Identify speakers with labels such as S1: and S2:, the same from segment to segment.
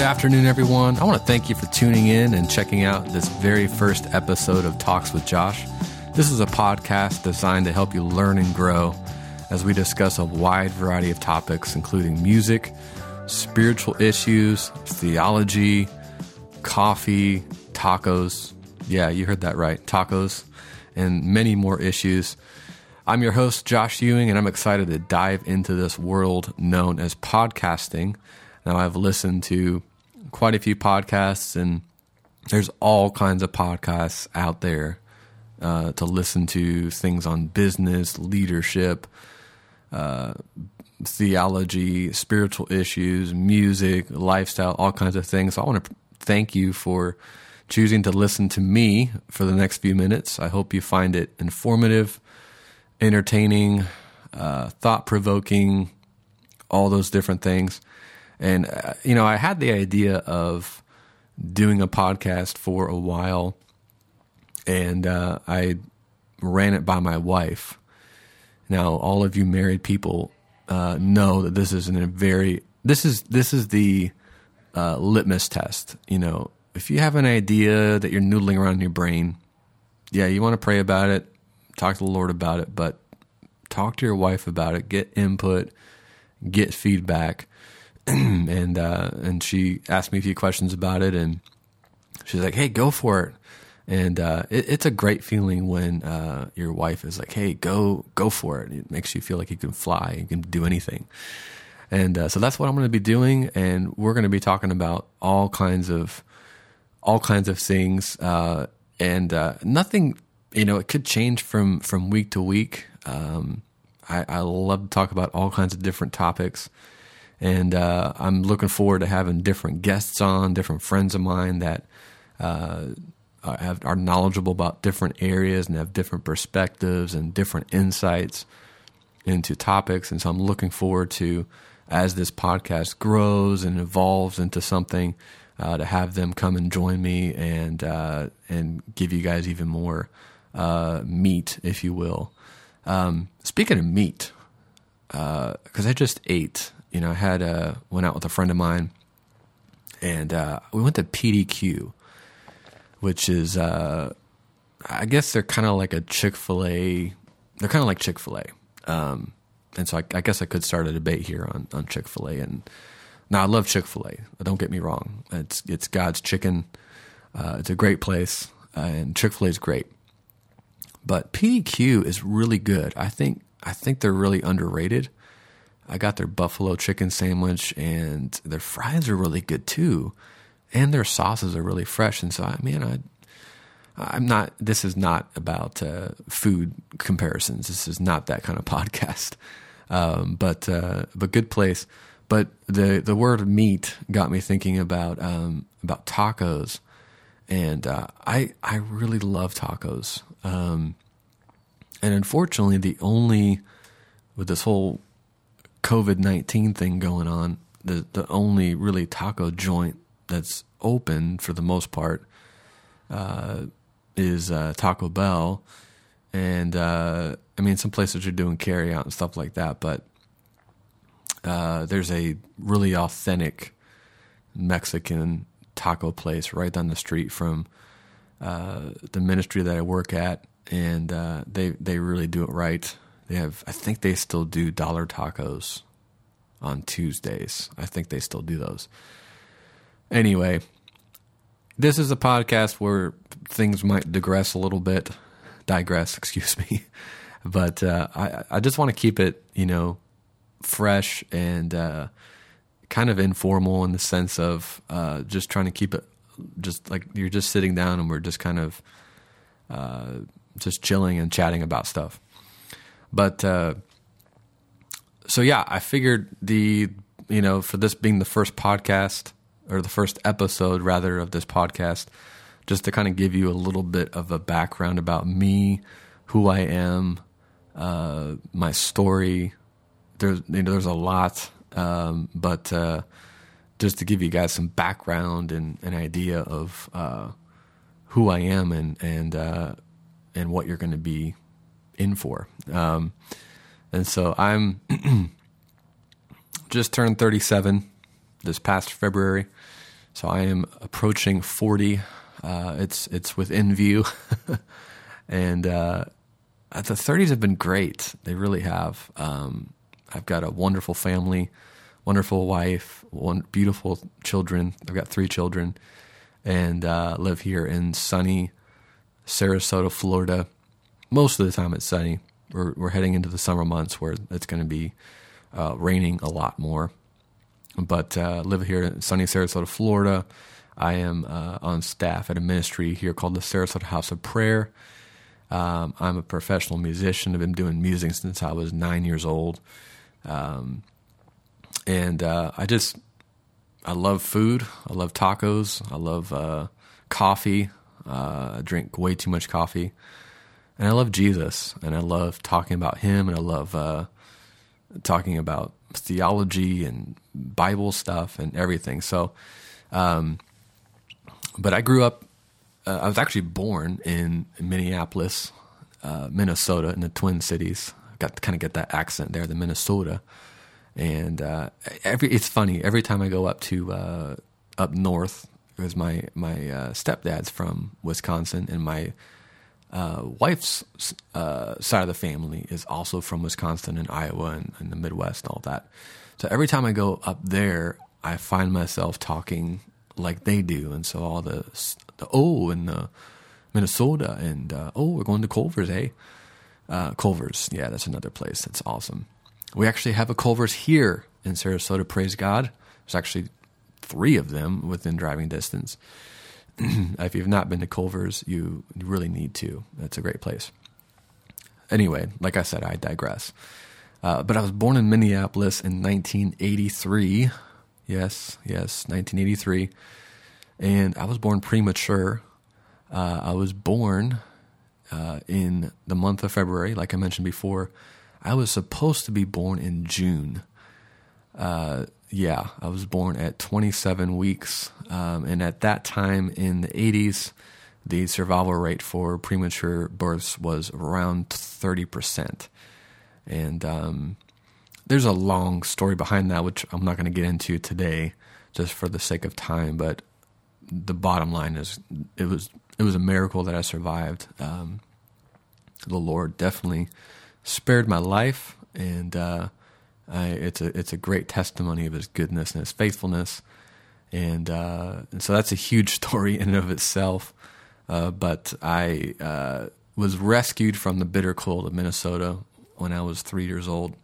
S1: Good afternoon, everyone. I want to thank you for tuning in and checking out this very first episode of Talks with Josh. This is a podcast designed to help you learn and grow as we discuss a wide variety of topics, including music, spiritual issues, theology, coffee, tacos. Yeah, you heard that right tacos, and many more issues. I'm your host, Josh Ewing, and I'm excited to dive into this world known as podcasting. Now, I've listened to quite a few podcasts, and there's all kinds of podcasts out there uh, to listen to things on business, leadership, uh, theology, spiritual issues, music, lifestyle, all kinds of things. So I want to thank you for choosing to listen to me for the next few minutes. I hope you find it informative, entertaining, uh, thought provoking, all those different things. And, uh, you know, I had the idea of doing a podcast for a while, and uh, I ran it by my wife. Now, all of you married people uh, know that this is a very this is this is the uh, litmus test. You know, if you have an idea that you're noodling around in your brain, yeah, you want to pray about it, talk to the Lord about it, but talk to your wife about it, get input, get feedback, and uh, and she asked me a few questions about it, and she's like, "Hey, go for it." And uh, it, it's a great feeling when uh, your wife is like, "Hey, go go for it." It makes you feel like you can fly, you can do anything. And uh, so that's what I'm going to be doing, and we're going to be talking about all kinds of all kinds of things, uh, and uh, nothing. You know, it could change from from week to week. Um, I, I love to talk about all kinds of different topics and uh, I'm looking forward to having different guests on, different friends of mine that uh, are knowledgeable about different areas and have different perspectives and different insights into topics. And so I'm looking forward to, as this podcast grows and evolves into something, uh, to have them come and join me and uh, and give you guys even more uh, meat, if you will. Um, speaking of meat, because uh, I just ate you know, I had uh, went out with a friend of mine, and uh, we went to PDQ, which is, uh, I guess they're kind of like a Chick Fil A. They're kind of like Chick Fil A, um, and so I, I, guess I could start a debate here on on Chick Fil A. And now I love Chick Fil A. Don't get me wrong; it's it's God's chicken. Uh, it's a great place, uh, and Chick Fil A is great. But PDQ is really good. I think I think they're really underrated. I got their buffalo chicken sandwich, and their fries are really good too, and their sauces are really fresh. And so, I mean, I, I'm not. This is not about uh, food comparisons. This is not that kind of podcast. Um, but uh, but good place. But the the word meat got me thinking about um, about tacos, and uh, I I really love tacos. Um, and unfortunately, the only with this whole COVID nineteen thing going on, the the only really taco joint that's open for the most part uh, is uh, Taco Bell, and uh, I mean some places are doing carry out and stuff like that, but uh, there's a really authentic Mexican taco place right down the street from uh, the ministry that I work at, and uh, they they really do it right. They have, I think they still do dollar tacos on Tuesdays. I think they still do those. Anyway, this is a podcast where things might digress a little bit, digress, excuse me. But uh, I, I just want to keep it, you know, fresh and uh, kind of informal in the sense of uh, just trying to keep it just like you're just sitting down and we're just kind of uh, just chilling and chatting about stuff. But uh, so yeah, I figured the you know for this being the first podcast or the first episode rather of this podcast, just to kind of give you a little bit of a background about me, who I am, uh, my story. There's you know there's a lot, um, but uh, just to give you guys some background and an idea of uh, who I am and and uh, and what you're going to be in for. Um, and so I'm just turned 37 this past February. So I am approaching 40. Uh, it's it's within view, and uh, the 30s have been great. They really have. Um, I've got a wonderful family, wonderful wife, one beautiful children. I've got three children, and uh, live here in sunny Sarasota, Florida. Most of the time, it's sunny. We're we're heading into the summer months where it's going to be uh, raining a lot more. But uh, live here in sunny Sarasota, Florida. I am uh, on staff at a ministry here called the Sarasota House of Prayer. Um, I'm a professional musician. I've been doing music since I was nine years old. Um, and uh, I just, I love food. I love tacos. I love uh, coffee. Uh, I drink way too much coffee. And I love Jesus. And I love talking about him. And I love uh, talking about theology and Bible stuff and everything. So, um, but I grew up uh, I was actually born in Minneapolis, uh, Minnesota, in the Twin Cities. Got to kind of get that accent there, the Minnesota. And uh, every it's funny every time I go up to uh, up north because my my uh, stepdad's from Wisconsin and my uh, wife's side of the family is also from Wisconsin and Iowa and, and the Midwest and all that. So every time I go up there, I find myself talking like they do, and so all the the oh and the Minnesota and uh, oh we're going to Culver's, eh? Uh, Culver's, yeah, that's another place. That's awesome. We actually have a Culver's here in Sarasota. Praise God. There's actually three of them within driving distance. if you've not been to Culver's, you, really need to. It's a great place. Anyway, like I said, I digress. Uh, but I was born in Minneapolis in 1983. Yes, yes, 1983 and I was born premature. Uh, I was born uh, in the month of February, like I mentioned before. I was supposed to be born in June. Yeah, I was born at 27 weeks, um, and at that time in the 80s, the survival rate for premature births was around 30%. And um, there's a long story behind that, which I'm not going to get into today just for the sake of time. But the bottom line is it was it was a miracle that I survived. Um, the Lord definitely spared my life, and uh, It's a it's a great testimony of His goodness and His faithfulness, and uh, and so that's a huge story in and of itself. Uh, but I uh, was rescued from the bitter cold of Minnesota when I was three years old,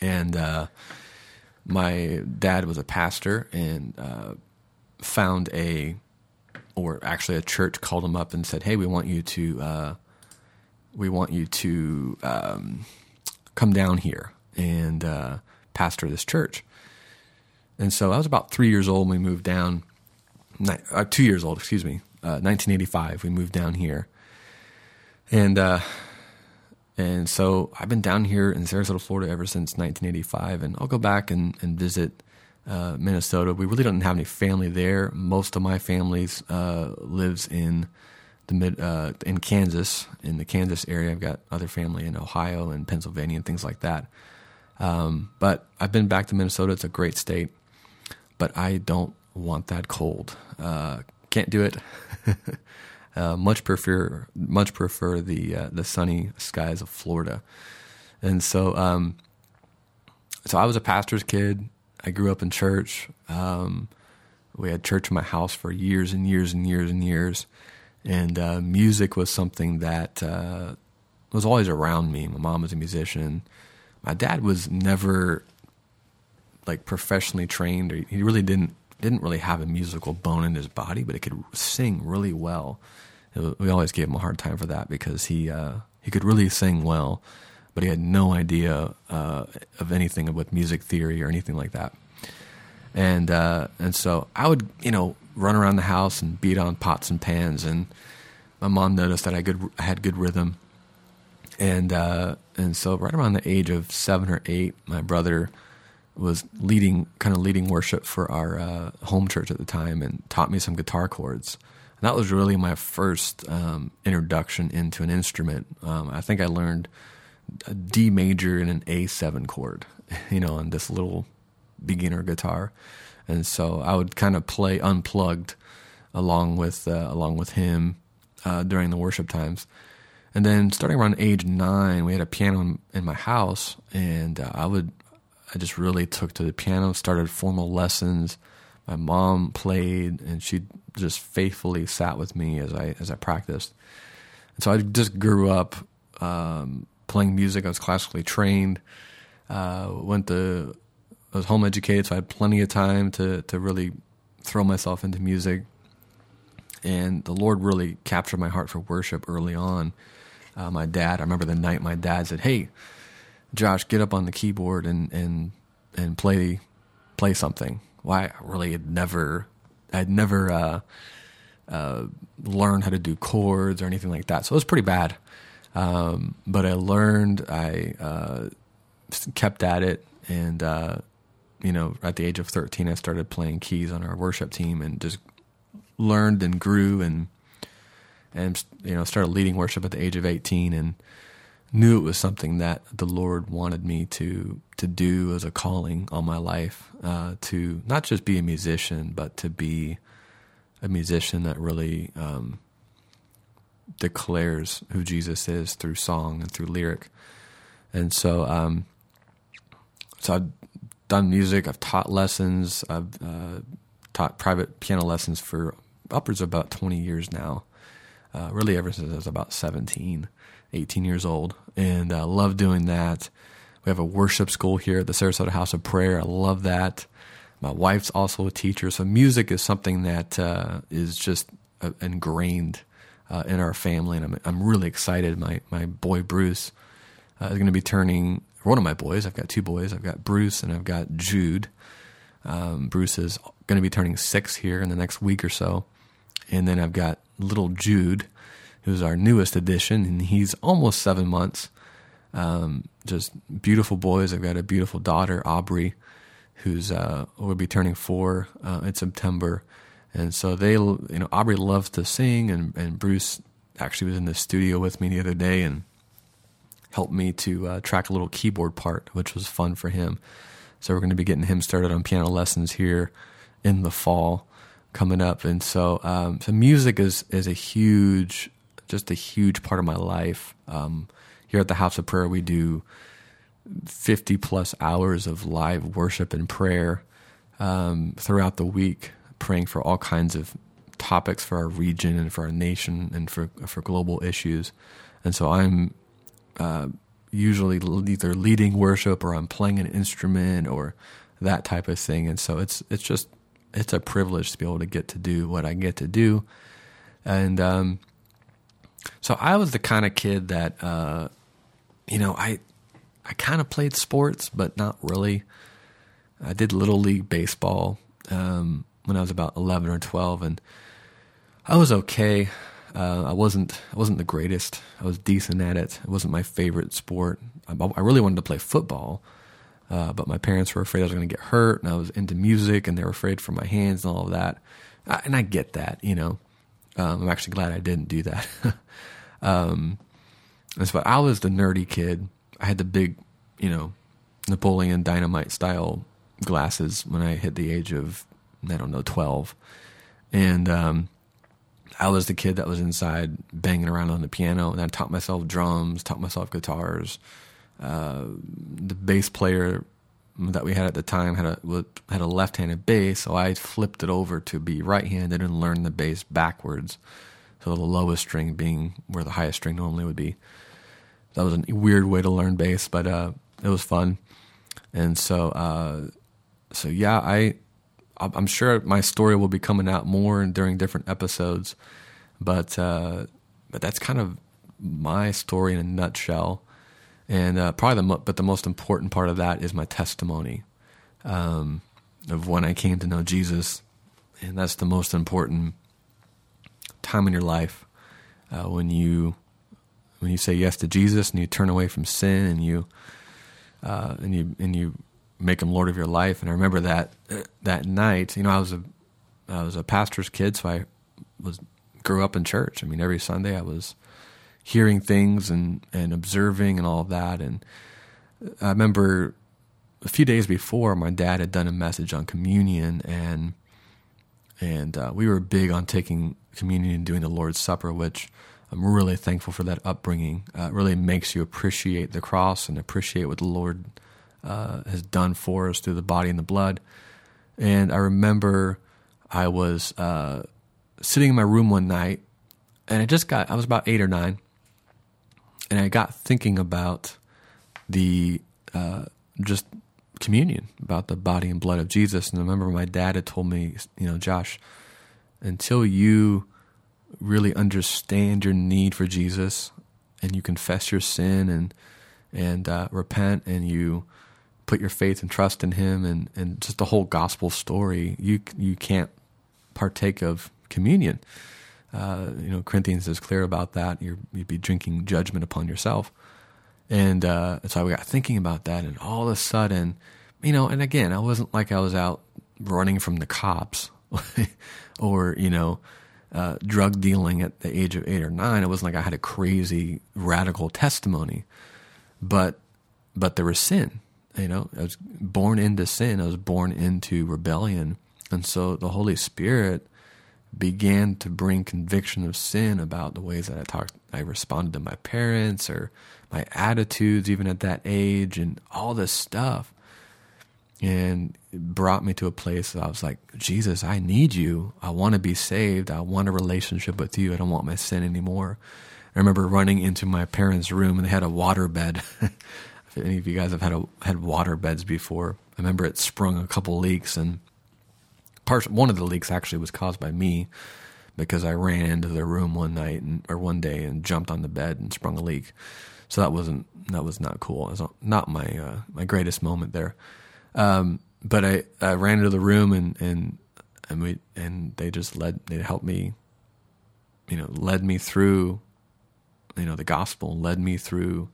S1: and uh, my dad was a pastor, and uh, found a, or actually a church called him up and said, "Hey, we want you to, uh, we want you to um, come down here and uh, pastor of this church." And so I was about three years old when we moved down. Uh, two years old, excuse me. 1985, uh, we moved down here, and uh, and so I've been down here in Sarasota, Florida, ever since 1985, and I'll go back and, and visit uh, Minnesota. We really don't have any family there. Most of my family's uh, lives in the mid uh, in Kansas, in the Kansas area. I've got other family in Ohio and Pennsylvania and things like that. Um, but I've been back to Minnesota. It's a great state, but I don't want that cold. Uh, can't do it. Uh, much prefer much prefer the uh, the sunny skies of Florida, and so um, so I was a pastor's kid. I grew up in church. Um, we had church in my house for years and years and years and years. And uh, music was something that uh, was always around me. My mom was a musician. My dad was never like professionally trained. Or he really didn't didn't really have a musical bone in his body, but he could sing really well. Was, we always gave him a hard time for that because he uh, he could really sing well but he had no idea uh, of anything with music theory or anything like that. And uh, and so I would you know run around the house and beat on pots and pans, and my mom noticed that I good I had good rhythm, and uh, and so right around the age of seven or eight, my brother was leading kind of leading worship for our uh, home church at the time and taught me some guitar chords. And that was really my first um, introduction into an instrument. Um, I think I learned a D major and an A7 chord, you know, on this little beginner guitar. and so I would kind of play unplugged along with uh, along with him uh, during the worship times. And then starting around age nine, we had a piano in, my house, and uh, I would I just really took to the piano, started formal lessons. My mom played, and she just faithfully sat with me as I as I practiced. And so I just grew up um, playing music. I was classically trained. Uh, went to I was home educated, so I had plenty of time to to really throw myself into music. And the Lord really captured my heart for worship early on. Uh, my dad, I remember the night my dad said, "Hey, Josh, get up on the keyboard and and and play play something." Why well, I really had never I'd never uh, uh, learned how to do chords or anything like that, so it was pretty bad. Um, but I learned, I uh, kept at it, and uh, you know, at the age of thirteen, I started playing keys on our worship team, and just learned and grew, and and you know, started leading worship at the age of eighteen, and knew it was something that the Lord wanted me to to do as a calling on my life, uh, to not just be a musician, but to be a musician that really um, declares who Jesus is through song and through lyric. And so, um, so I've done music. I've taught lessons. I've uh, taught private piano lessons for upwards of about 20 years now. Uh, really, ever since I was about 17. 18 years old, and I uh, love doing that. We have a worship school here at the Sarasota House of Prayer. I love that. My wife's also a teacher, so music is something that uh, is just uh, ingrained uh, in our family, and I'm I'm really excited. My my boy Bruce uh, is going to be turning one of my boys. I've got two boys. I've got Bruce and I've got Jude. Um, Bruce is going to be turning six here in the next week or so, and then I've got little Jude who's our newest addition, and he's almost seven months. Um, just beautiful boys. I've got a beautiful daughter, Aubrey, who's uh, will be turning four uh, in September, and so they, you know, Aubrey loves to sing, and and Bruce actually was in the studio with me the other day and helped me to uh, track a little keyboard part, which was fun for him. So we're going to be getting him started on piano lessons here in the fall coming up, and so um, so music is is a huge just a huge part of my life. Um, here at the House of Prayer, we do 50 plus hours of live worship and prayer um, throughout the week, praying for all kinds of topics for our region and for our nation and for for global issues. And so I'm uh, usually either leading worship or I'm playing an instrument or that type of thing. And so it's it's just it's a privilege to be able to get to do what I get to do. And um, so I was the kind of kid that, uh, you know, I I kind of played sports, but not really. I did little league baseball um, when I was about eleven or twelve, and I was okay. Uh, I wasn't I wasn't the greatest. I was decent at it. It wasn't my favorite sport. I, I really wanted to play football, uh, but my parents were afraid I was going to get hurt, and I was into music, and they were afraid for my hands and all of that. I, and I get that, you know. Um, I'm actually glad I didn't do that. um, but I was the nerdy kid. I had the big, you know, Napoleon Dynamite style glasses when I hit the age of I don't know twelve, and um, I was the kid that was inside banging around on the piano, and I taught myself drums, taught myself guitars. Uh, the bass player that we had at the time had a had a left-handed bass, so I flipped it over to be right-handed and learned the bass backwards. So the lowest string being where the highest string normally would be. That was a weird way to learn bass, but uh, it was fun. And so, uh, so yeah, I I'm sure my story will be coming out more during different episodes, but uh, but that's kind of my story in a nutshell. And uh, probably the but the most important part of that is my testimony um, of when I came to know Jesus, and that's the most important time in your life uh, when you when you say yes to Jesus and you turn away from sin and you uh, and you and you make him Lord of your life. And I remember that that night. You know, I was a I was a pastor's kid, so I was grew up in church. I mean, every Sunday I was hearing things and, and observing and all of that. And I remember a few days before, my dad had done a message on communion, and and uh, we were big on taking communion and doing the Lord's Supper, which I'm really thankful for that upbringing. Uh, it really makes you appreciate the cross and appreciate what the Lord uh, has done for us through the body and the blood. And I remember I was uh, sitting in my room one night, and I just got, I was about eight or nine, and I got thinking about the uh, just communion, about the body and blood of Jesus. And I remember my dad had told me, you know, Josh, until you really understand your need for Jesus and you confess your sin and and uh, repent and you put your faith and trust in Him and, and just the whole gospel story, you you can't partake of communion. Uh, you know, Corinthians is clear about that. you would be drinking judgment upon yourself. And uh, so I got thinking about that, and all of a sudden, you know, and again, I wasn't like I was out running from the cops or, you know, uh, drug dealing at the age of eight or nine. It wasn't like I had a crazy radical testimony, but but there was sin. You know, I was born into sin. I was born into rebellion, and so the Holy Spirit began to bring conviction of sin about the ways that I talked, I responded to my parents or my attitudes, even at that age, and all this stuff and it brought me to a place that I was like, Jesus, I need you. I want to be saved. I want a relationship with you. I don't want my sin anymore. I remember running into my parents' room and they had a water bed. if any of you guys have had a, had water beds before, I remember it sprung a couple leaks and part, one of the leaks actually was caused by me because I ran into their room one night and, or one day and jumped on the bed and sprung a leak. So that wasn't that was not cool. It was not my uh, my greatest moment there. Um, but I, I ran into the room and, and, and we, and they just led, they helped me, you know, led me through, you know, the gospel, led me through,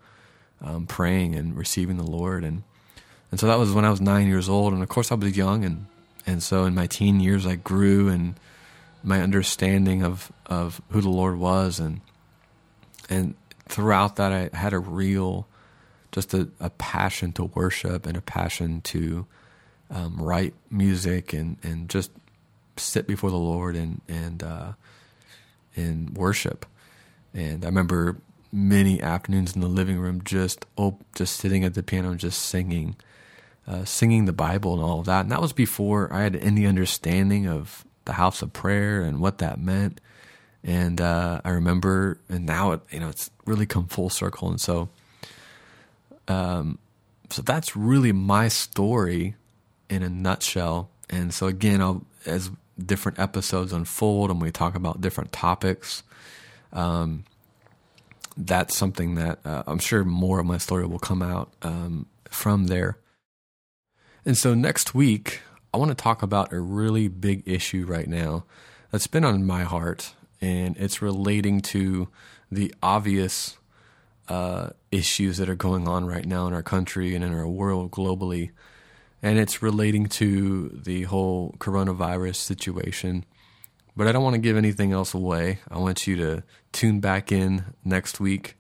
S1: um, praying and receiving the Lord. And, and so that was when I was nine years old. And of course I was young. And, and so in my teen years, I grew and my understanding of, of who the Lord was. And, and throughout that, I had a real, just a, a passion to worship and a passion to um, write music and, and just sit before the Lord and and uh, and worship. And I remember many afternoons in the living room just oh, just sitting at the piano and just singing, uh, singing the Bible and all of that. And that was before I had any understanding of the house of prayer and what that meant. And uh, I remember, and now it you know it's really come full circle. And so um, so that's really my story in a nutshell. And so again, I'll, as different episodes unfold and we talk about different topics, um, that's something that uh, I'm sure more of my story will come out um, from there. And so next week, I want to talk about a really big issue right now that's been on my heart, and it's relating to the obvious uh, issues that are going on right now in our country and in our world globally. And it's relating to the whole coronavirus situation. But I don't want to give anything else away. I want you to tune back in next week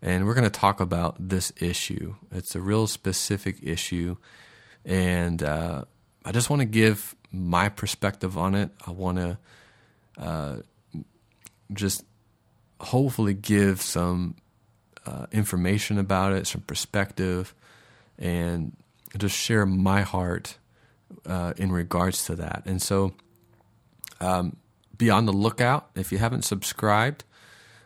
S1: and we're going to talk about this issue. It's a real specific issue. And uh, I just want to give my perspective on it. I want to uh, just hopefully give some uh, information about it, some perspective, and just share my heart uh, in regards to that. And so, um, be on the lookout. If you haven't subscribed,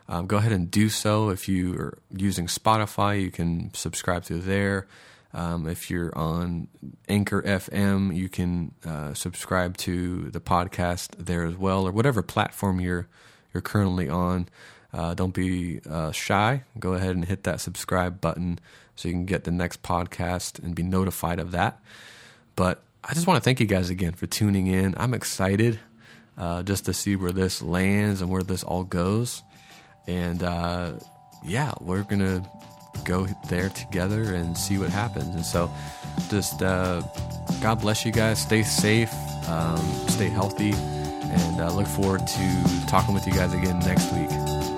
S1: um, go ahead and do so. If you are using Spotify, you can subscribe through there. Um, if you're on Anchor FM, you can uh, subscribe to the podcast there as well, or whatever platform you're you're currently on. Uh, don't be uh, shy. Go ahead and hit that subscribe button so you can get the next podcast and be notified of that. But I just want to thank you guys again for tuning in. I'm excited uh, just to see where this lands and where this all goes. And uh, yeah, we're to go there together and see what happens. And so just uh, God bless you guys. Stay safe, um, stay healthy, and uh, look forward to talking with you guys again next week.